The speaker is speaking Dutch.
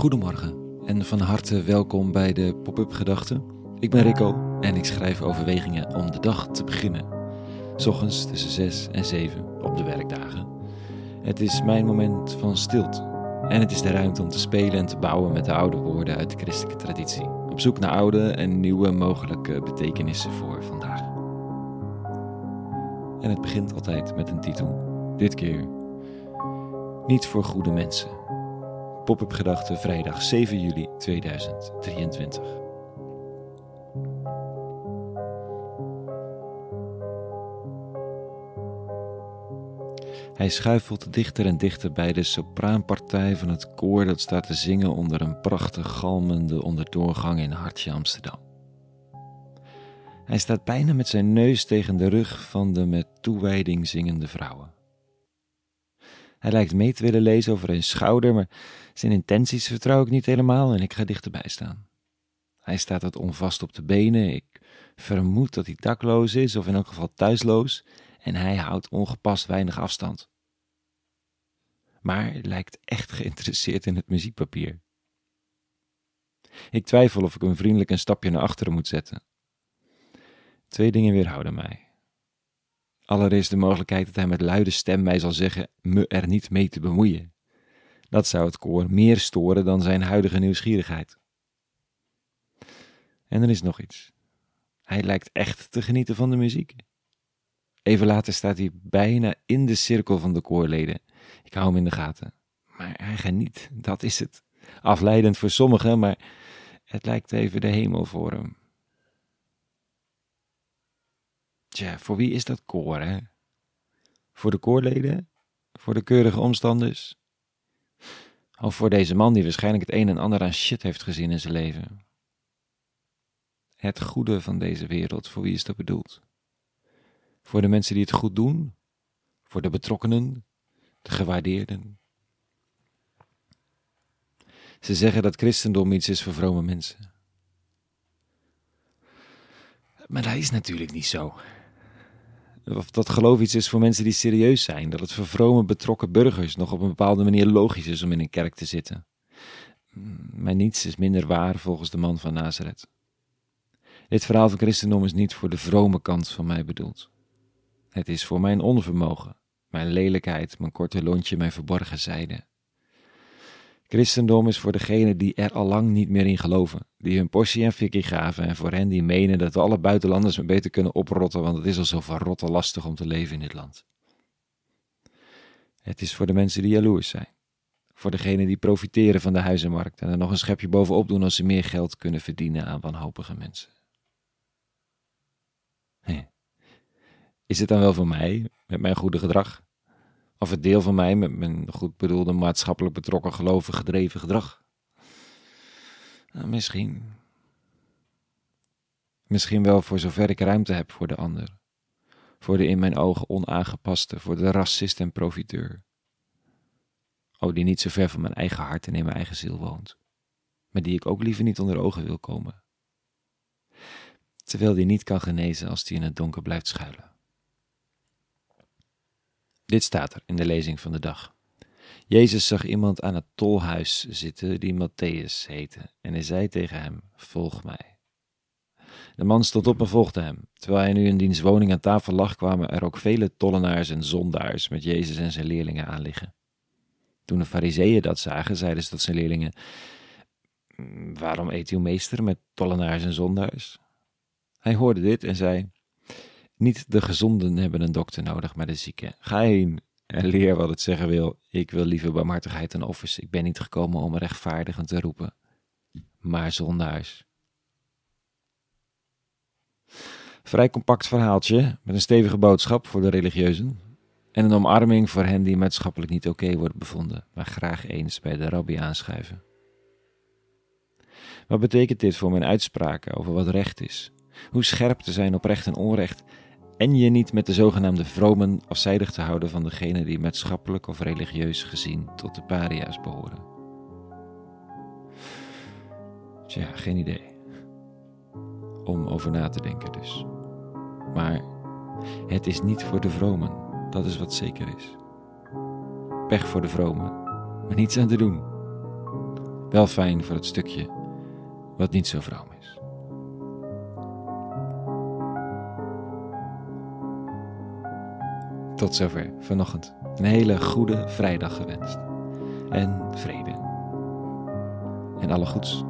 Goedemorgen en van harte welkom bij de Pop-up Gedachten. Ik ben Rico en ik schrijf overwegingen om de dag te beginnen. Ochtends tussen 6 en 7 op de werkdagen. Het is mijn moment van stilte en het is de ruimte om te spelen en te bouwen met de oude woorden uit de christelijke traditie. Op zoek naar oude en nieuwe mogelijke betekenissen voor vandaag. En het begint altijd met een titel. Dit keer Niet voor goede mensen. Pop-up Gedachten vrijdag 7 juli 2023. Hij schuifelt dichter en dichter bij de sopraanpartij van het koor dat staat te zingen onder een prachtig galmende onderdoorgang in Hartje Amsterdam. Hij staat bijna met zijn neus tegen de rug van de met toewijding zingende vrouwen. Hij lijkt mee te willen lezen over een schouder, maar zijn intenties vertrouw ik niet helemaal en ik ga dichterbij staan. Hij staat wat onvast op de benen. Ik vermoed dat hij dakloos is of in elk geval thuisloos en hij houdt ongepast weinig afstand. Maar lijkt echt geïnteresseerd in het muziekpapier. Ik twijfel of ik hem vriendelijk een stapje naar achteren moet zetten. Twee dingen weerhouden mij. Allereerst de mogelijkheid dat hij met luide stem mij zal zeggen me er niet mee te bemoeien. Dat zou het koor meer storen dan zijn huidige nieuwsgierigheid. En er is nog iets. Hij lijkt echt te genieten van de muziek. Even later staat hij bijna in de cirkel van de koorleden. Ik hou hem in de gaten. Maar hij geniet, dat is het. Afleidend voor sommigen, maar het lijkt even de hemel voor hem. Tja, voor wie is dat koor, hè? Voor de koorleden? Voor de keurige omstanders? Of voor deze man die waarschijnlijk het een en ander aan shit heeft gezien in zijn leven? Het goede van deze wereld, voor wie is dat bedoeld? Voor de mensen die het goed doen? Voor de betrokkenen? De gewaardeerden? Ze zeggen dat christendom iets is voor vrome mensen. Maar dat is natuurlijk niet zo. Of dat geloof iets is voor mensen die serieus zijn. Dat het voor vrome betrokken burgers nog op een bepaalde manier logisch is om in een kerk te zitten. Maar niets is minder waar volgens de man van Nazareth. Dit verhaal van christendom is niet voor de vrome kant van mij bedoeld. Het is voor mijn onvermogen, mijn lelijkheid, mijn korte lontje, mijn verborgen zijde. Christendom is voor degenen die er al lang niet meer in geloven, die hun portie en fikkie gaven en voor hen die menen dat we alle buitenlanders maar beter kunnen oprotten, want het is al zo verrotte lastig om te leven in dit land. Het is voor de mensen die jaloers zijn, voor degenen die profiteren van de huizenmarkt en er nog een schepje bovenop doen als ze meer geld kunnen verdienen aan wanhopige mensen. Is het dan wel voor mij, met mijn goede gedrag? Of het deel van mij met mijn goed bedoelde maatschappelijk betrokken gelovig gedreven gedrag? Nou, misschien. Misschien wel voor zover ik ruimte heb voor de ander. Voor de in mijn ogen onaangepaste, voor de racist en profiteur. Oh, die niet zo ver van mijn eigen hart en in mijn eigen ziel woont. Maar die ik ook liever niet onder ogen wil komen. Terwijl die niet kan genezen als die in het donker blijft schuilen. Dit staat er in de lezing van de dag. Jezus zag iemand aan het tolhuis zitten die Matthäus heette en hij zei tegen hem, volg mij. De man stond op en volgde hem. Terwijl hij nu in diens woning aan tafel lag, kwamen er ook vele tollenaars en zondaars met Jezus en zijn leerlingen aan liggen. Toen de fariseeën dat zagen, zeiden ze tot zijn leerlingen, waarom eet uw meester met tollenaars en zondaars? Hij hoorde dit en zei, niet de gezonden hebben een dokter nodig, maar de zieken. Ga heen en leer wat het zeggen wil. Ik wil liever barmhartigheid en offers. Ik ben niet gekomen om rechtvaardigen te roepen, maar zondaars. Vrij compact verhaaltje met een stevige boodschap voor de religieuzen en een omarming voor hen die maatschappelijk niet oké worden bevonden, maar graag eens bij de rabbi aanschuiven. Wat betekent dit voor mijn uitspraken over wat recht is? Hoe scherp te zijn op recht en onrecht en je niet met de zogenaamde vromen afzijdig te houden van degenen die maatschappelijk of religieus gezien tot de paria's behoren. Tja, geen idee. Om over na te denken dus. Maar het is niet voor de vromen, dat is wat zeker is. Pech voor de vromen, maar niets aan te doen. Wel fijn voor het stukje wat niet zo vroom is. Tot zover vanochtend. Een hele goede vrijdag gewenst. En vrede. En alle goeds.